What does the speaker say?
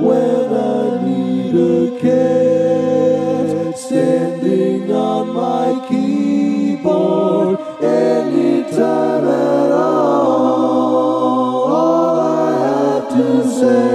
when I need a cat. Standing on my keyboard anytime at all. All I have to say.